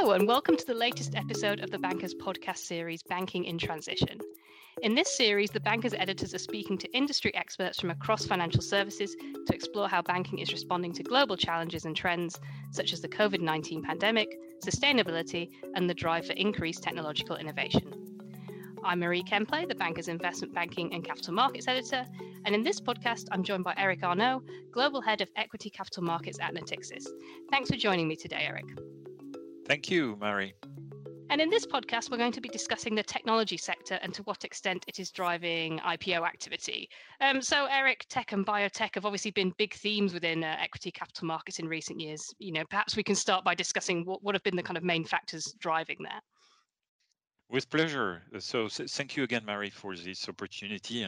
Hello, and welcome to the latest episode of the Bankers podcast series, Banking in Transition. In this series, the Bankers editors are speaking to industry experts from across financial services to explore how banking is responding to global challenges and trends, such as the COVID 19 pandemic, sustainability, and the drive for increased technological innovation. I'm Marie Kemplay, the Bankers Investment Banking and Capital Markets Editor, and in this podcast, I'm joined by Eric Arnould, Global Head of Equity Capital Markets at Natixis. Thanks for joining me today, Eric. Thank you, Mary. And in this podcast, we're going to be discussing the technology sector and to what extent it is driving IPO activity. Um, so, Eric, tech and biotech have obviously been big themes within uh, equity capital markets in recent years. You know, perhaps we can start by discussing what, what have been the kind of main factors driving that. With pleasure. So, thank you again, Mary, for this opportunity.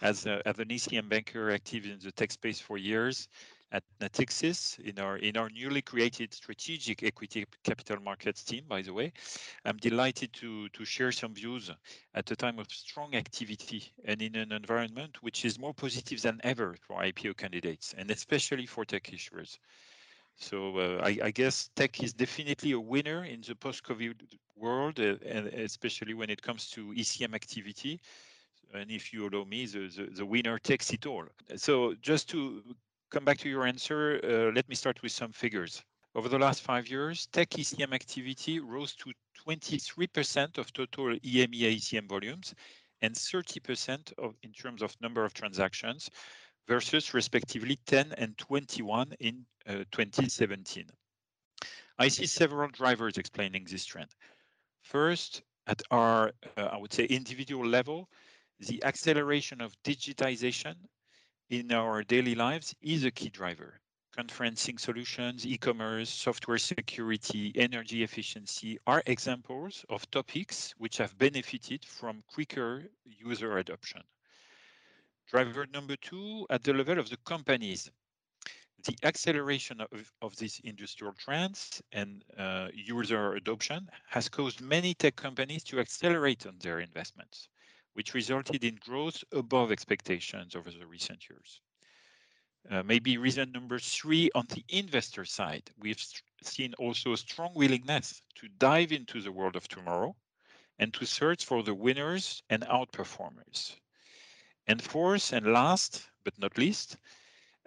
As, a, as an ECM banker active in the tech space for years, at Natixis in our in our newly created strategic equity capital markets team by the way i'm delighted to to share some views at a time of strong activity and in an environment which is more positive than ever for ipo candidates and especially for tech issuers so uh, I, I, guess tech is definitely a winner in the post-COVID world, uh, and especially when it comes to ECM activity. And if you allow me, the, the, the winner takes it all. So just to come back to your answer, uh, let me start with some figures. Over the last five years, tech ECM activity rose to 23% of total EMEA ECM volumes and 30% of, in terms of number of transactions versus respectively 10 and 21 in uh, 2017. I see several drivers explaining this trend. First, at our, uh, I would say, individual level, the acceleration of digitization in our daily lives is a key driver. Conferencing solutions, e-commerce, software security, energy efficiency are examples of topics which have benefited from quicker user adoption. Driver number two, at the level of the companies, the acceleration of, these industrial trends and uh, user adoption has caused many tech companies to accelerate on their investments which resulted in growth above expectations over the recent years. Uh, maybe reason number three on the investor side, we've seen also a strong willingness to dive into the world of tomorrow and to search for the winners and outperformers. And fourth and last, but not least,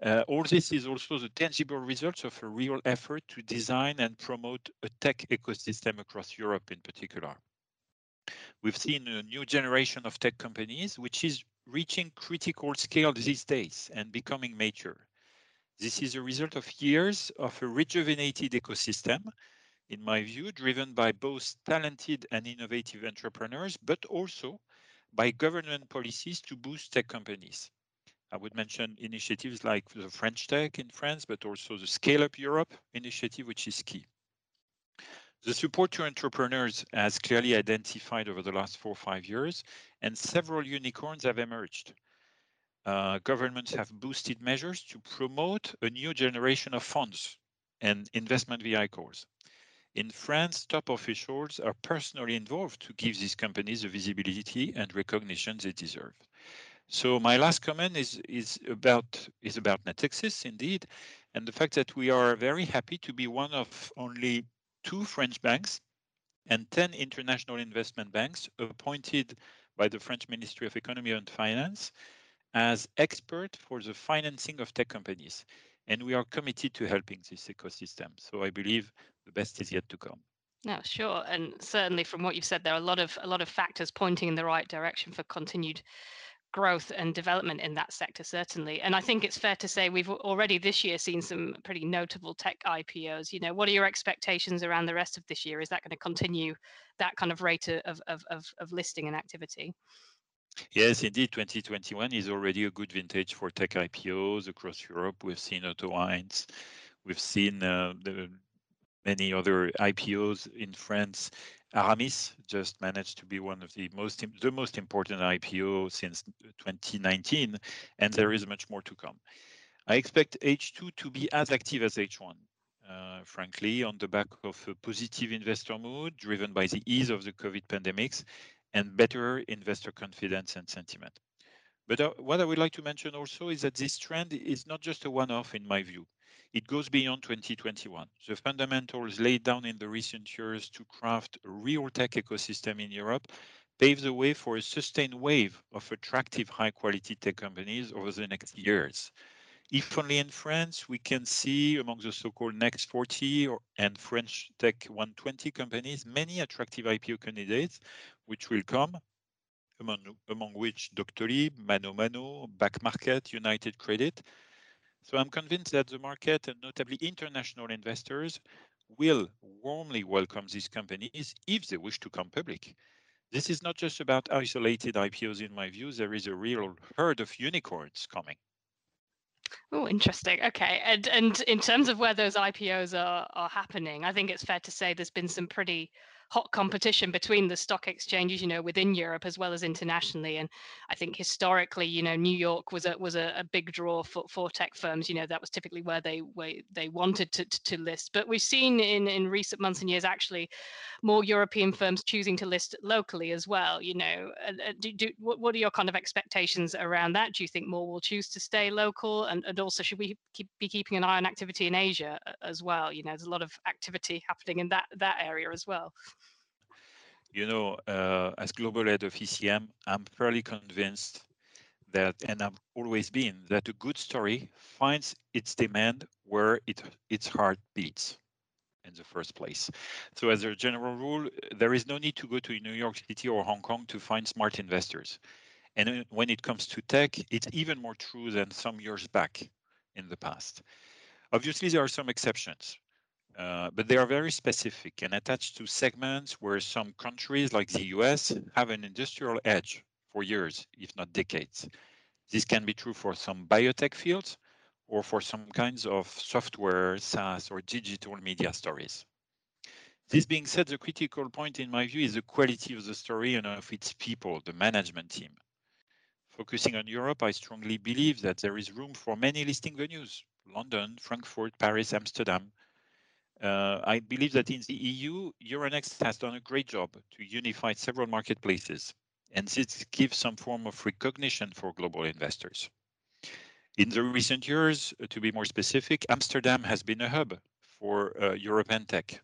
uh, all this is also the tangible results of a real effort to design and promote a tech ecosystem across Europe in particular. We've seen a new generation of tech companies, which is reaching critical scale these days and becoming mature. This is a result of years of a rejuvenated ecosystem, in my view, driven by both talented and innovative entrepreneurs, but also by government policies to boost tech companies. I would mention initiatives like the French Tech in France, but also the Scale Up Europe initiative, which is key. The support to entrepreneurs has clearly identified over the last four or five years, and several unicorns have emerged. Uh, governments have boosted measures to promote a new generation of funds and investment vehicles. In France, top officials are personally involved to give these companies the visibility and recognition they deserve. So my last comment is is about is about Natixis indeed, and the fact that we are very happy to be one of only two French banks and 10 international investment banks appointed by the French Ministry of Economy and Finance as expert for the financing of tech companies. And we are committed to helping this ecosystem. So I believe the best is yet to come. No, sure, and certainly from what you've said, there are a lot of a lot of factors pointing in the right direction for continued growth and development in that sector, certainly. And I think it's fair to say we've already this year seen some pretty notable tech IPOs. You know, what are your expectations around the rest of this year? Is that going to continue that kind of rate of, of, of, of listing and activity? Yes, indeed, 2021 is already a good vintage for tech IPOs across Europe. We've seen Heinz, we've seen uh, the many other IPOs in France Aramis just managed to be one of the most the most important IPO since 2019, and there is much more to come. I expect H2 to be as active as H1. Uh, frankly, on the back of a positive investor mood driven by the ease of the COVID pandemics and better investor confidence and sentiment. But uh, what I would like to mention also is that this trend is not just a one-off in my view. It goes beyond 2021. The fundamentals laid down in the recent years to craft a real tech ecosystem in Europe pave the way for a sustained wave of attractive high quality tech companies over the next years. If only in France, we can see among the so-called next 40 or, and French Tech 120 companies, many attractive IPO candidates, which will come, among, among which Doctolib, ManoMano, Back Market, Younited Credit. So I'm convinced that the market and notably international investors will warmly welcome these companies if they wish to come public. This is not just about isolated IPOs, in my view. There is a real herd of unicorns coming. Oh, interesting. Okay, and and in terms of where those IPOs are are happening, I think it's fair to say there's been some pretty hot competition between the stock exchanges, you know, within Europe as well as internationally. And I think historically, you know, New York was a was a, a big draw for, for tech firms. You know, that was typically where they where they wanted to, to, to list. But we've seen in in recent months and years actually more European firms choosing to list locally as well. You know, do, do, what, what are your kind of expectations around that? Do you think more will choose to stay local? And, and also, should we keep, be keeping an eye on activity in Asia uh, as well? You know, there's a lot of activity happening in that that area as well. You know, uh, as global head of ECM, I'm fairly convinced that, and I've always been, that a good story finds its demand where it its heart beats in the first place. So as a general rule, there is no need to go to New York City or Hong Kong to find smart investors. And when it comes to tech, it's even more true than some years back in the past. Obviously, there are some exceptions. Uh, but they are very specific and attached to segments where some countries like the US have an industrial edge for years, if not decades. This can be true for some biotech fields or for some kinds of software, SaaS, or digital media stories. This being said, the critical point in my view is the quality of the story and of its people, the management team. Focusing on Europe, I strongly believe that there is room for many listing venues London, Frankfurt, Paris, Amsterdam, uh, I believe that in the EU, Euronext has done a great job to unify several marketplaces, and this gives some form of recognition for global investors. In the recent years, uh, to be more specific, Amsterdam has been a hub for uh, European tech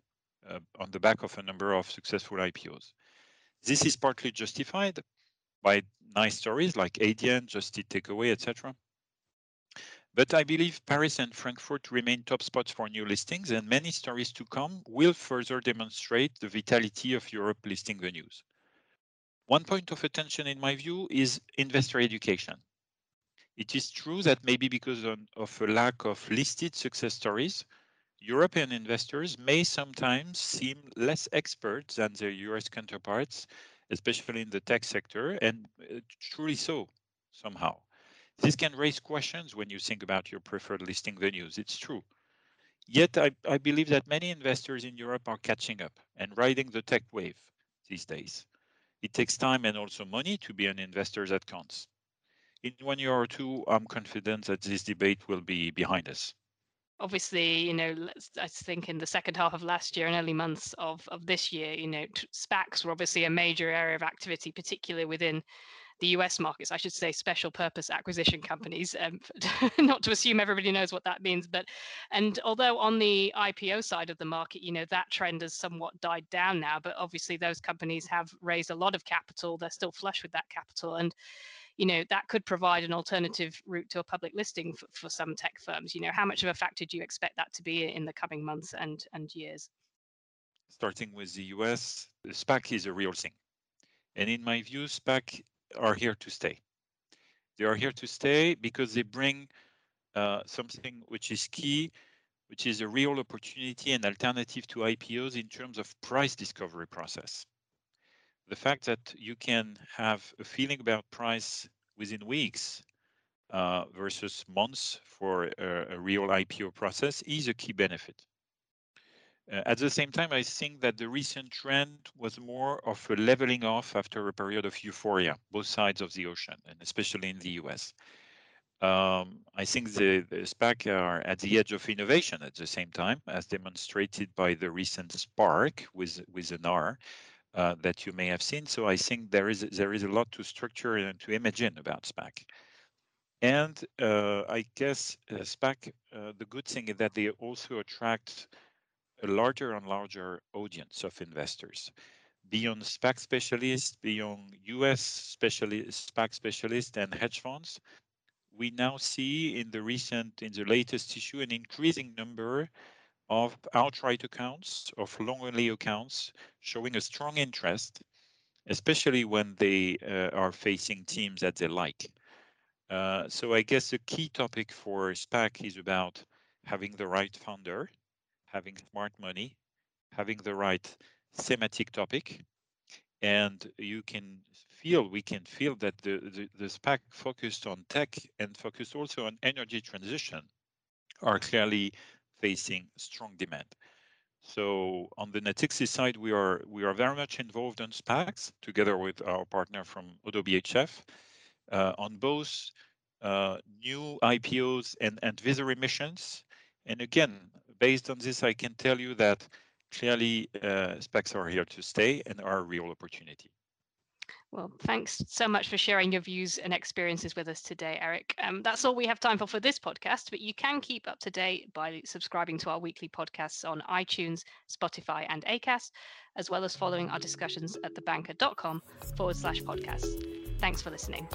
uh, on the back of a number of successful IPOs. This is partly justified by nice stories like Adyen, Just Eat Takeaway, etc. But I believe Paris and Frankfurt remain top spots for new listings, and many stories to come will further demonstrate the vitality of Europe listing venues. One point of attention, in my view, is investor education. It is true that maybe because of a lack of listed success stories, European investors may sometimes seem less expert than their US counterparts, especially in the tech sector, and uh, truly so somehow. This can raise questions when you think about your preferred listing venues. It's true. Yet, I, I believe that many investors in Europe are catching up and riding the tech wave these days. It takes time and also money to be an investor that counts. In one year or two, I'm confident that this debate will be behind us obviously, you know, I think in the second half of last year and early months of, of this year, you know, SPACs were obviously a major area of activity, particularly within the US markets, I should say special purpose acquisition companies, um, not to assume everybody knows what that means. But, and although on the IPO side of the market, you know, that trend has somewhat died down now, but obviously those companies have raised a lot of capital. They're still flush with that capital. And, you know, that could provide an alternative route to a public listing for, for some tech firms. You know, how much of a factor do you expect that to be in the coming months and, and years? Starting with the US, SPAC is a real thing. And in my view, SPAC are here to stay. They are here to stay because they bring uh, something which is key, which is a real opportunity and alternative to IPOs in terms of price discovery process. The fact that you can have a feeling about price within weeks uh, versus months for a, a real IPO process is a key benefit. At the same time, I think that the recent trend was more of a leveling off after a period of euphoria, both sides of the ocean, and especially in the US. Um, I think the, the SPAC are at the edge of innovation at the same time, as demonstrated by the recent SPARC with with an R uh, that you may have seen. So I think there is there is a lot to structure and to imagine about SPAC. And uh, I guess uh, SPAC, uh, the good thing is that they also attract a larger and larger audience of investors. Beyond SPAC specialists, beyond US specialist, SPAC specialists and hedge funds, we now see in the recent, in the latest issue, an increasing number of outright accounts, of long-only accounts, showing a strong interest, especially when they uh, are facing teams that they like. Uh, so I guess the key topic for SPAC is about having the right founder, having smart money, having the right thematic topic, and you can feel we can feel that the, the, the SPAC focused on tech and focused also on energy transition are clearly facing strong demand. So on the Natixis side, we are we are very much involved in SPACs together with our partner from BHF uh, on both uh, new IPOs and and advisory missions. And again, based on this, I can tell you that clearly uh, SPACs are here to stay and are a real opportunity. Well, thanks so much for sharing your views and experiences with us today, Eric. Um, that's all we have time for for this podcast, but you can keep up to date by subscribing to our weekly podcasts on iTunes, Spotify, and Acast, as well as following our discussions at thebanker.com forward slash podcasts. Thanks for listening.